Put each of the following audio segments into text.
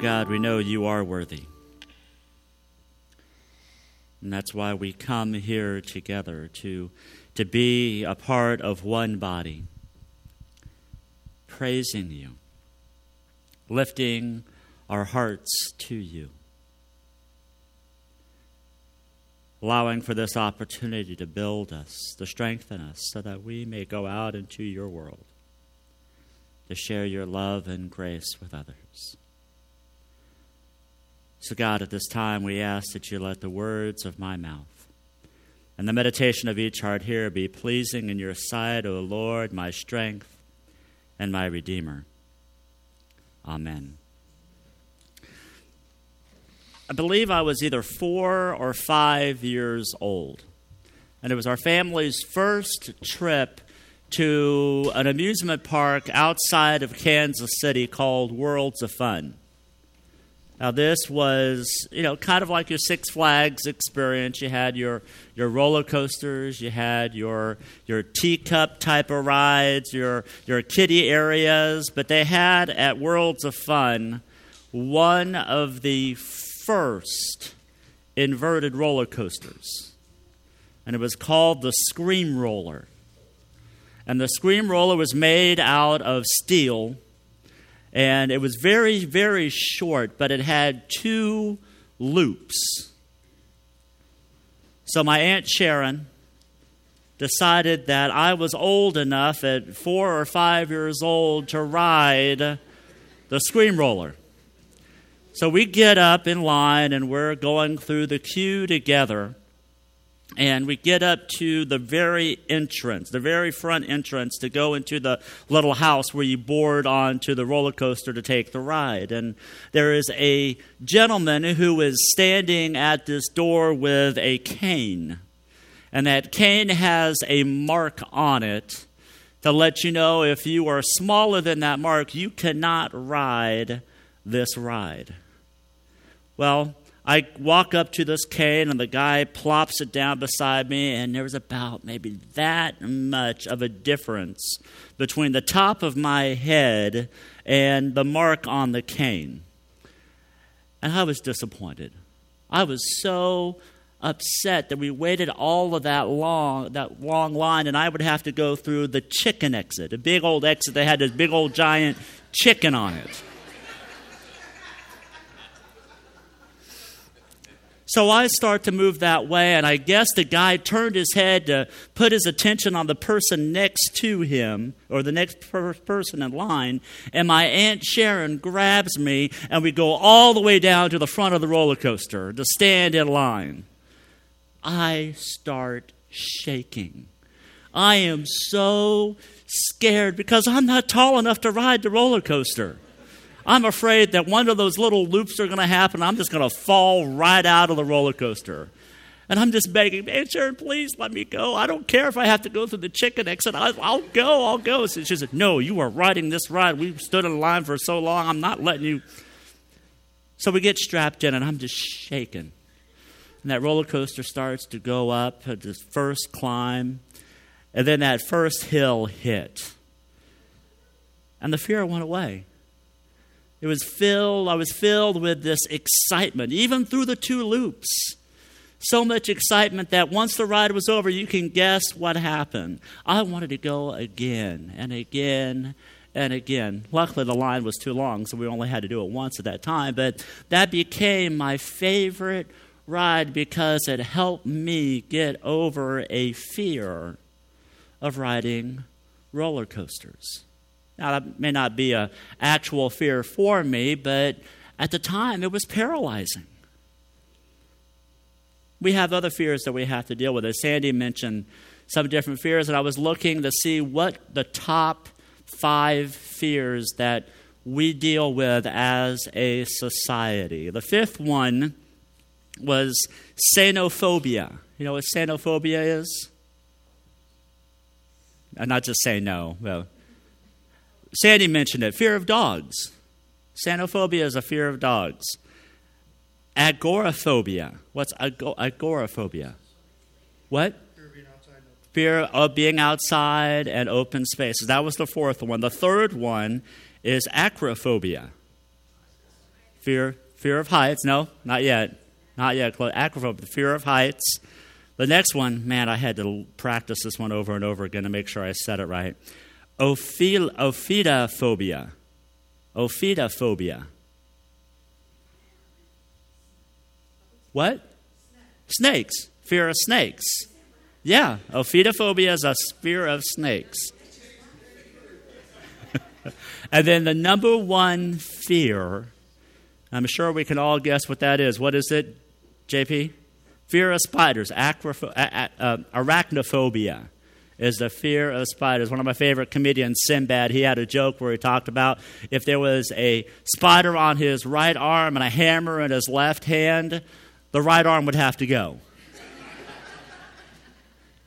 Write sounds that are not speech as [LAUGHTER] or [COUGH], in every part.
God, we know you are worthy. And that's why we come here together to, to be a part of one body, praising you, lifting our hearts to you, allowing for this opportunity to build us, to strengthen us, so that we may go out into your world to share your love and grace with others. So, God, at this time, we ask that you let the words of my mouth and the meditation of each heart here be pleasing in your sight, O Lord, my strength and my Redeemer. Amen. I believe I was either four or five years old, and it was our family's first trip to an amusement park outside of Kansas City called Worlds of Fun. Now, this was, you know, kind of like your Six Flags experience. You had your, your roller coasters, you had your, your teacup type of rides, your, your kiddie areas, but they had at Worlds of Fun one of the first inverted roller coasters. And it was called the Scream Roller. And the Scream Roller was made out of steel and it was very, very short, but it had two loops. So my Aunt Sharon decided that I was old enough at four or five years old to ride the scream roller. So we get up in line and we're going through the queue together. And we get up to the very entrance, the very front entrance to go into the little house where you board onto the roller coaster to take the ride. And there is a gentleman who is standing at this door with a cane. And that cane has a mark on it to let you know if you are smaller than that mark, you cannot ride this ride. Well, I walk up to this cane, and the guy plops it down beside me, and there was about maybe that much of a difference between the top of my head and the mark on the cane. And I was disappointed. I was so upset that we waited all of that long that long line and I would have to go through the chicken exit, a big old exit that had this big old giant chicken on it. So I start to move that way, and I guess the guy turned his head to put his attention on the person next to him, or the next per- person in line, and my Aunt Sharon grabs me, and we go all the way down to the front of the roller coaster to stand in line. I start shaking. I am so scared because I'm not tall enough to ride the roller coaster. I'm afraid that one of those little loops are going to happen. I'm just going to fall right out of the roller coaster. And I'm just begging, man, Sharon, please let me go. I don't care if I have to go through the chicken exit. I'll, I'll go, I'll go. So she said, No, you are riding this ride. We've stood in line for so long. I'm not letting you. So we get strapped in, and I'm just shaking. And that roller coaster starts to go up at this first climb, and then that first hill hit. And the fear went away. It was filled, I was filled with this excitement, even through the two loops. So much excitement that once the ride was over, you can guess what happened. I wanted to go again and again and again. Luckily, the line was too long, so we only had to do it once at that time. But that became my favorite ride because it helped me get over a fear of riding roller coasters. Now, that may not be an actual fear for me, but at the time it was paralyzing. We have other fears that we have to deal with. As Sandy mentioned, some different fears, and I was looking to see what the top five fears that we deal with as a society. The fifth one was xenophobia. You know what xenophobia is? I'm not just saying no. Well, Sandy mentioned it fear of dogs. Xenophobia is a fear of dogs. Agoraphobia. What's agoraphobia? What? Fear of being outside and open spaces. That was the fourth one. The third one is acrophobia. Fear, fear of heights. No, not yet. Not yet. Acrophobia, fear of heights. The next one, man, I had to practice this one over and over again to make sure I said it right. Ophil, ophidophobia. Ophidophobia. What? Snakes. Fear of snakes. Yeah, ophidophobia is a fear of snakes. [LAUGHS] and then the number one fear, I'm sure we can all guess what that is. What is it, JP? Fear of spiders, acropho- uh, arachnophobia is the fear of spiders. One of my favorite comedians, Sinbad, he had a joke where he talked about if there was a spider on his right arm and a hammer in his left hand, the right arm would have to go. [LAUGHS]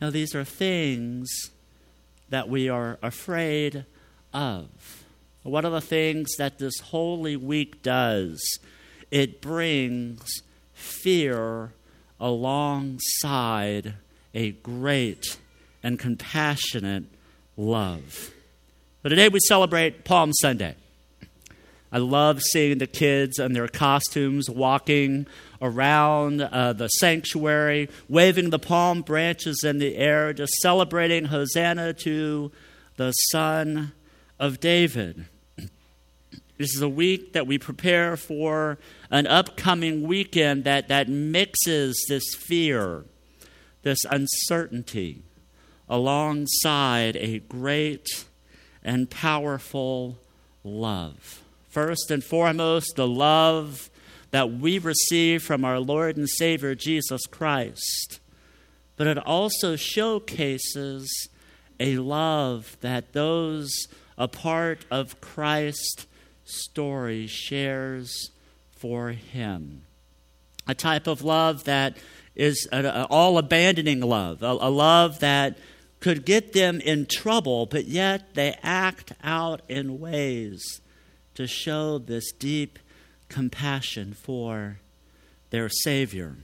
now, these are things that we are afraid of. What are the things that this Holy Week does? It brings fear alongside a great and compassionate love. But today we celebrate Palm Sunday. I love seeing the kids in their costumes walking around uh, the sanctuary, waving the palm branches in the air, just celebrating Hosanna to the Son of David. [CLEARS THROAT] This is a week that we prepare for an upcoming weekend that, that mixes this fear, this uncertainty, alongside a great and powerful love. First and foremost, the love that we receive from our Lord and Savior Jesus Christ. But it also showcases a love that those a part of Christ's story shares for Him. A type of love that is an all abandoning love, a, a love that could get them in trouble, but yet they act out in ways to show this deep compassion for their Savior.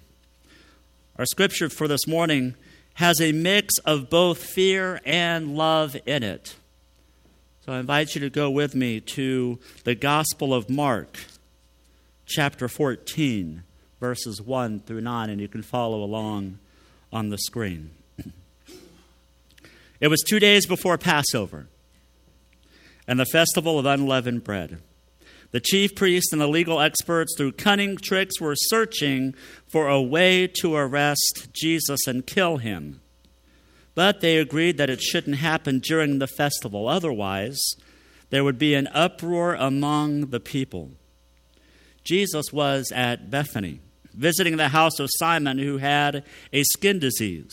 Our scripture for this morning has a mix of both fear and love in it. So I invite you to go with me to the Gospel of Mark, chapter 14, verses 1 through 9, and you can follow along on the screen. It was two days before Passover and the festival of unleavened bread. The chief priests and the legal experts, through cunning tricks, were searching for a way to arrest Jesus and kill him. But they agreed that it shouldn't happen during the festival. Otherwise, there would be an uproar among the people. Jesus was at Bethany, visiting the house of Simon, who had a skin disease.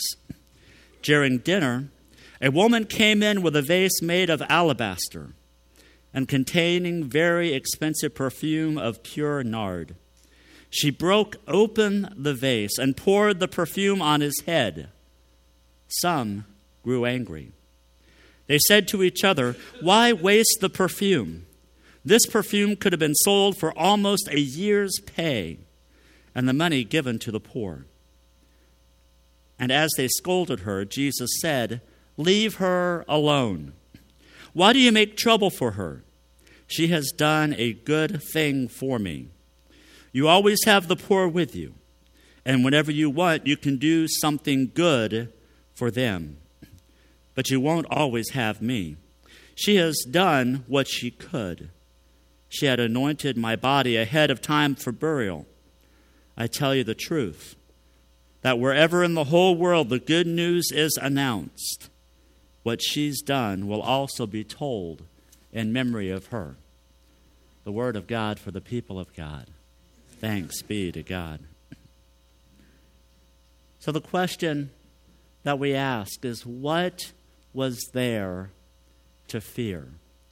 During dinner, a woman came in with a vase made of alabaster and containing very expensive perfume of pure nard. She broke open the vase and poured the perfume on his head. Some grew angry. They said to each other, Why waste the perfume? This perfume could have been sold for almost a year's pay and the money given to the poor. And as they scolded her, Jesus said, Leave her alone. Why do you make trouble for her? She has done a good thing for me. You always have the poor with you, and whenever you want, you can do something good for them. But you won't always have me. She has done what she could. She had anointed my body ahead of time for burial. I tell you the truth that wherever in the whole world the good news is announced, what she's done will also be told in memory of her. The word of God for the people of God. Thanks be to God. So, the question that we ask is what was there to fear?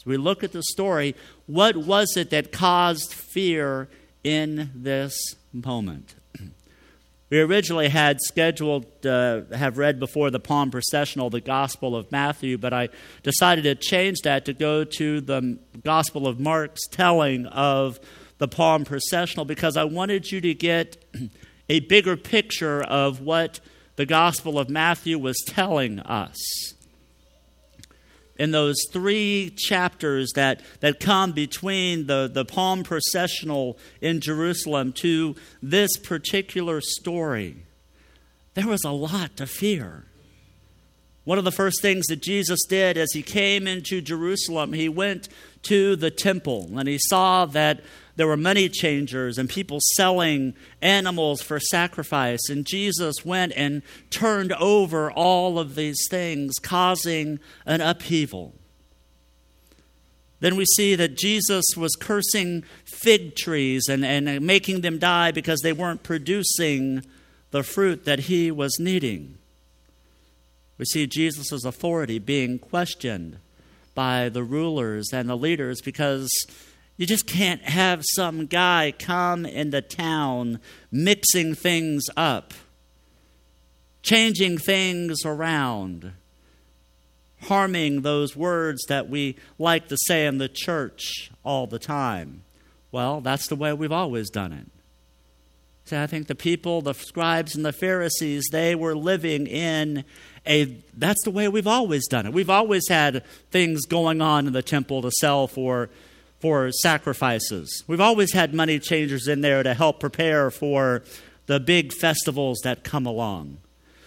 We look at the story. What was it that caused fear in this moment? We originally had scheduled to uh, have read before the Palm Processional the Gospel of Matthew, but I decided to change that to go to the Gospel of Mark's telling of the Palm Processional because I wanted you to get [CLEARS THROAT] a bigger picture of what the Gospel of Matthew was telling us in those three chapters that, that come between the, the palm processional in Jerusalem to this particular story, there was a lot to fear. One of the first things that Jesus did as he came into Jerusalem, he went to the temple and he saw that there were money changers and people selling animals for sacrifice. And Jesus went and turned over all of these things, causing an upheaval. Then we see that Jesus was cursing fig trees and, and making them die because they weren't producing the fruit that he was needing. We see Jesus' authority being questioned by the rulers and the leaders because you just can't have some guy come into town mixing things up, changing things around, harming those words that we like to say in the church all the time. Well, that's the way we've always done it. See, I think the people, the scribes and the Pharisees, they were living in a that's the way we've always done it. We've always had things going on in the temple to sell for for sacrifices. We've always had money changers in there to help prepare for the big festivals that come along.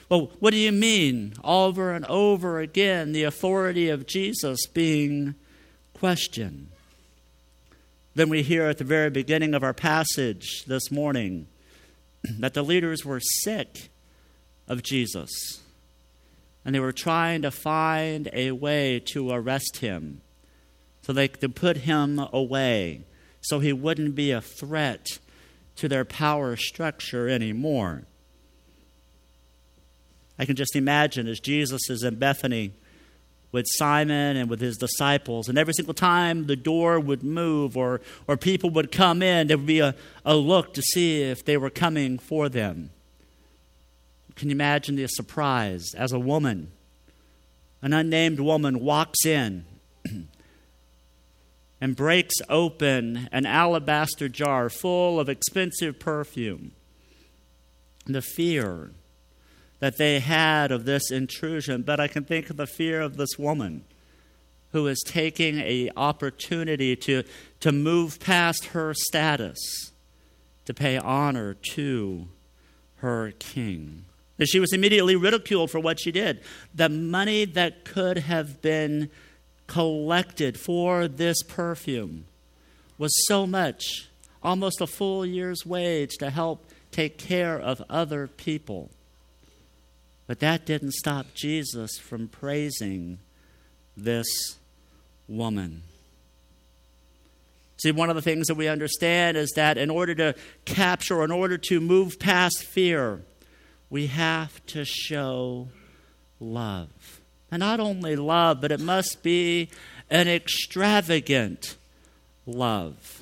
Well, what do you mean? Over and over again, the authority of Jesus being questioned. Then we hear at the very beginning of our passage this morning [CLEARS THROAT] that the leaders were sick of Jesus and they were trying to find a way to arrest him so they could put him away so he wouldn't be a threat to their power structure anymore. I can just imagine as Jesus is in Bethany with Simon and with his disciples, and every single time the door would move or, or people would come in, there would be a, a look to see if they were coming for them. Can you imagine the surprise as a woman, an unnamed woman, walks in [CLEARS THROAT] and breaks open an alabaster jar full of expensive perfume. The fear that they had of this intrusion, but I can think of the fear of this woman who is taking a opportunity to, to move past her status to pay honor to her king. And she was immediately ridiculed for what she did. The money that could have been collected for this perfume was so much, almost a full year's wage to help take care of other people. But that didn't stop Jesus from praising this woman. See, one of the things that we understand is that in order to capture, in order to move past fear, we have to show love. And not only love, but it must be an extravagant love.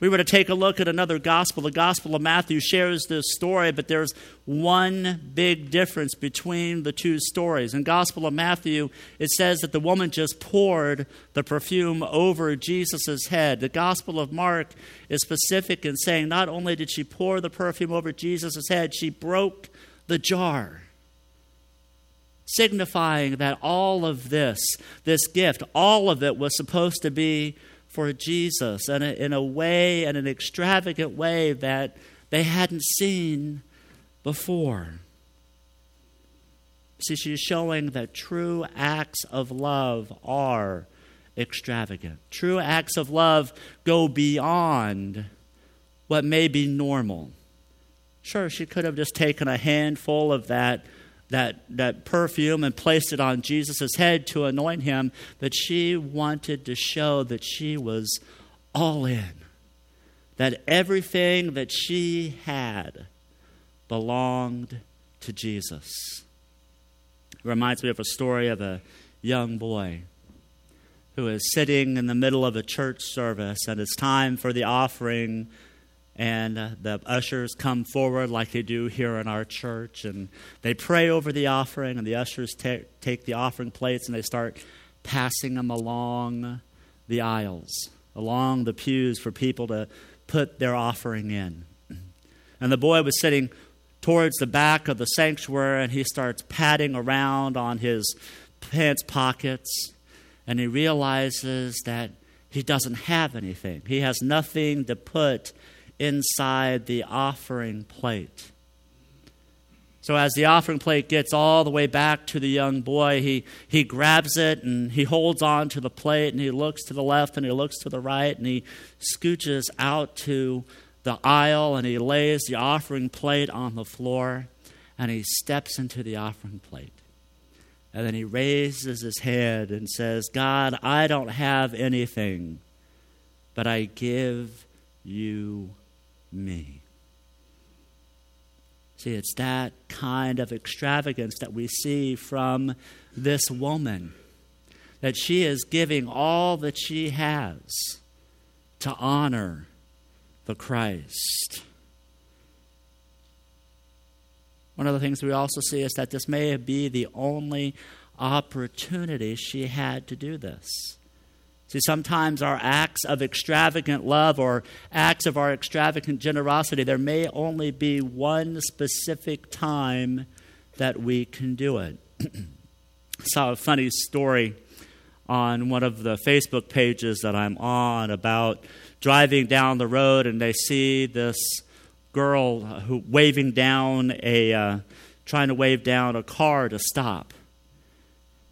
We were to take a look at another gospel. The Gospel of Matthew shares this story, but there's one big difference between the two stories. In Gospel of Matthew, it says that the woman just poured the perfume over Jesus' head. The Gospel of Mark is specific in saying not only did she pour the perfume over Jesus' head, she broke the jar signifying that all of this, this gift, all of it was supposed to be for Jesus and in a way, in an extravagant way that they hadn't seen before. See, she's showing that true acts of love are extravagant. True acts of love go beyond what may be normal. Sure, she could have just taken a handful of that that, that perfume and placed it on Jesus' head to anoint him, but she wanted to show that she was all in, that everything that she had belonged to Jesus. It reminds me of a story of a young boy who is sitting in the middle of a church service, and it's time for the offering. And uh, the ushers come forward like they do here in our church, and they pray over the offering, and the ushers ta- take the offering plates and they start passing them along the aisles, along the pews for people to put their offering in. And the boy was sitting towards the back of the sanctuary, and he starts patting around on his pants pockets and he realizes that he doesn't have anything. He has nothing to put inside the offering plate. So, as the offering plate gets all the way back to the young boy, he, he grabs it and he holds on to the plate and he looks to the left and he looks to the right and he scooches out to the aisle and he lays the offering plate on the floor and he steps into the offering plate. And then he raises his head and says, God, I don't have anything, but I give you me. See, it's that kind of extravagance that we see from this woman, that she is giving all that she has to honor the Christ. One of the things we also see is that this may be the only opportunity she had to do this. See, sometimes our acts of extravagant love or acts of our extravagant generosity, there may only be one specific time that we can do it. [CLEARS THROAT] Saw a funny story on one of the Facebook pages that I'm on about driving down the road and they see this girl who waving down a uh, trying to wave down a car to stop.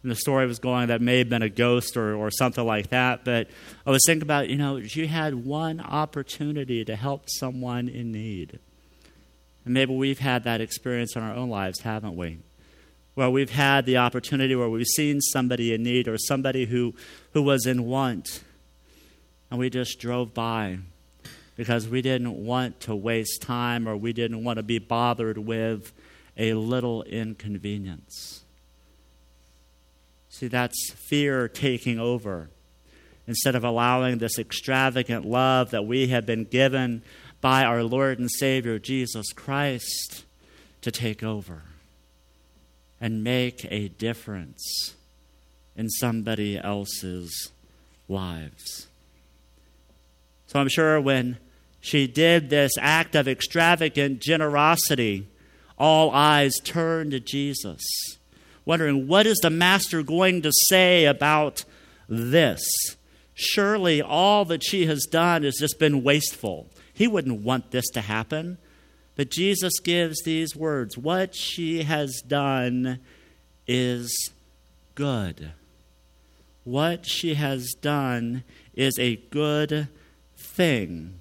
And the story was going that may have been a ghost or, or something like that. But I was thinking about, you know, you had one opportunity to help someone in need. And maybe we've had that experience in our own lives, haven't we? Where we've had the opportunity where we've seen somebody in need or somebody who, who was in want, and we just drove by because we didn't want to waste time or we didn't want to be bothered with a little inconvenience. See, that's fear taking over. Instead of allowing this extravagant love that we have been given by our Lord and Savior Jesus Christ to take over and make a difference in somebody else's lives. So I'm sure when she did this act of extravagant generosity, all eyes turned to Jesus, wondering, what is the Master going to say about this? Surely all that she has done has just been wasteful. He wouldn't want this to happen. But Jesus gives these words What she has done is good. What she has done is a good thing.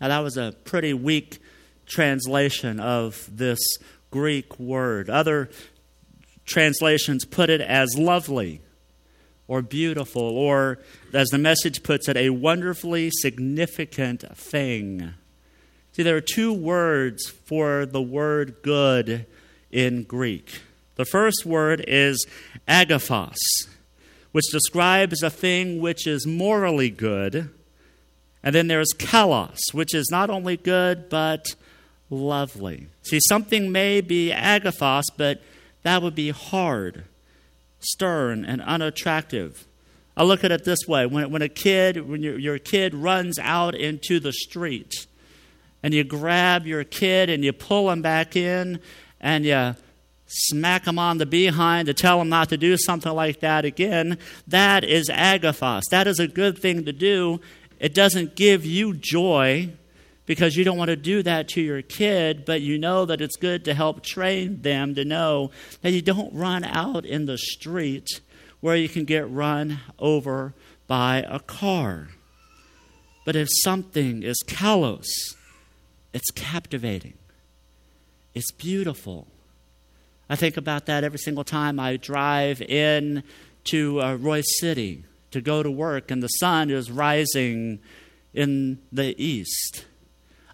Now, that was a pretty weak translation of this Greek word. Other translations put it as lovely or beautiful, or as the message puts it, a wonderfully significant thing. See, there are two words for the word good in Greek. The first word is agathos, which describes a thing which is morally good and then there's kalos, which is not only good, but lovely. See, something may be agathos, but that would be hard, stern, and unattractive. I look at it this way when, when a kid, when your, your kid runs out into the street, and you grab your kid and you pull him back in, and you smack him on the behind to tell him not to do something like that again, that is agathos. That is a good thing to do, it doesn't give you joy because you don't want to do that to your kid, but you know that it's good to help train them to know that you don't run out in the street where you can get run over by a car. But if something is kalos, it's captivating, it's beautiful. I think about that every single time I drive in to uh, Royse City to go to work and the sun is rising in the east.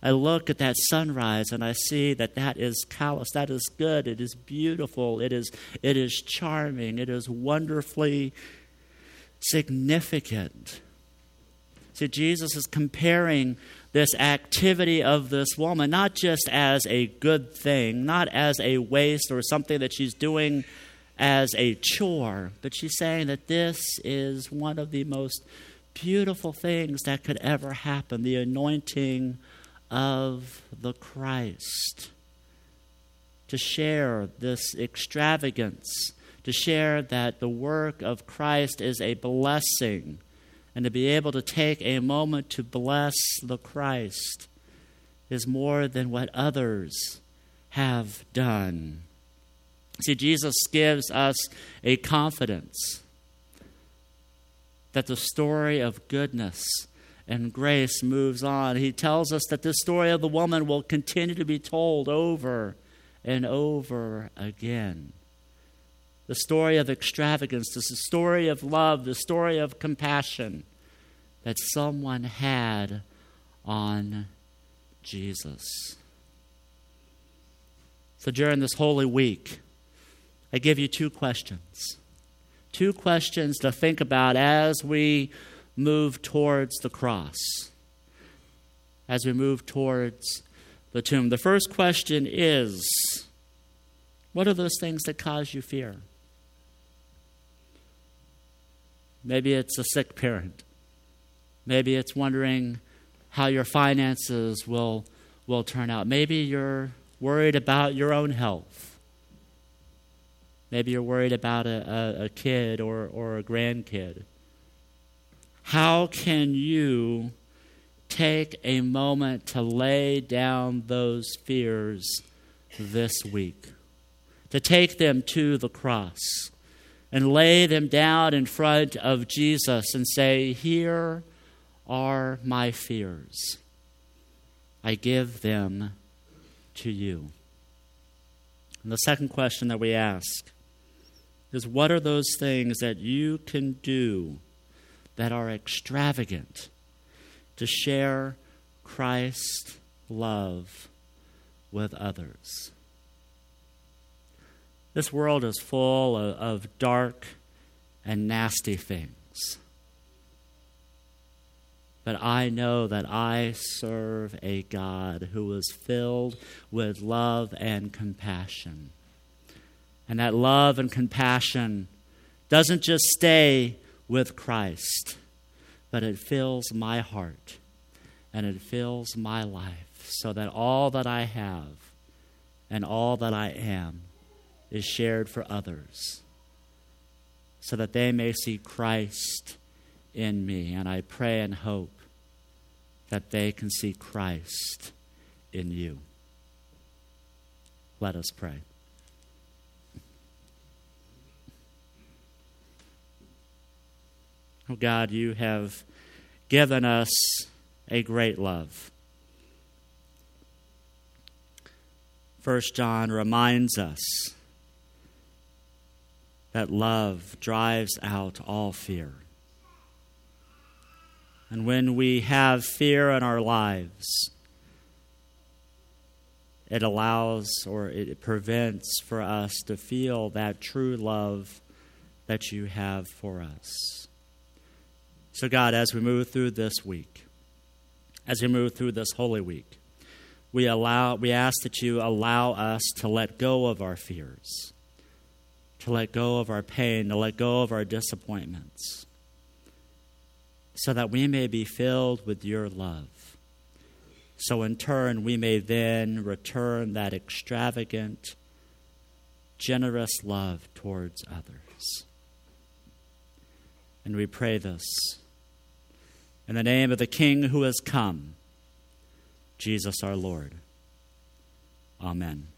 I look at that sunrise and I see that that is kalos, that is good, it is beautiful, it is, it is charming, it is wonderfully significant. See, Jesus is comparing this activity of this woman not just as a good thing, not as a waste or something that she's doing as a chore, but she's saying that this is one of the most beautiful things that could ever happen the anointing of the Christ. To share this extravagance, to share that the work of Christ is a blessing, and to be able to take a moment to bless the Christ is more than what others have done. See, Jesus gives us a confidence that the story of goodness and grace moves on. He tells us that this story of the woman will continue to be told over and over again. The story of extravagance, the story of love, the story of compassion that someone had on Jesus. So during this Holy Week, I give you two questions. Two questions to think about as we move towards the cross, as we move towards the tomb. The first question is what are those things that cause you fear? Maybe it's a sick parent. Maybe it's wondering how your finances will, will turn out. Maybe you're worried about your own health. Maybe you're worried about a, a, a kid or, or a grandkid. How can you take a moment to lay down those fears this week? To take them to the cross and lay them down in front of Jesus and say, Here are my fears. I give them to you. And the second question that we ask is what are those things that you can do that are extravagant to share Christ's love with others? This world is full of, of dark and nasty things. But I know that I serve a God who is filled with love and compassion. And that love and compassion doesn't just stay with Christ, but it fills my heart and it fills my life so that all that I have and all that I am is shared for others so that they may see Christ in me. And I pray and hope that they can see Christ in you. Let us pray. God, you have given us a great love. First John reminds us that love drives out all fear. And when we have fear in our lives, it allows or it prevents for us to feel that true love that you have for us. So, God, as we move through this week, as we move through this holy week, we, allow, we ask that you allow us to let go of our fears, to let go of our pain, to let go of our disappointments, so that we may be filled with your love. So, in turn, we may then return that extravagant, generous love towards others. And we pray this in the name of the King who has come, Jesus our Lord. Amen.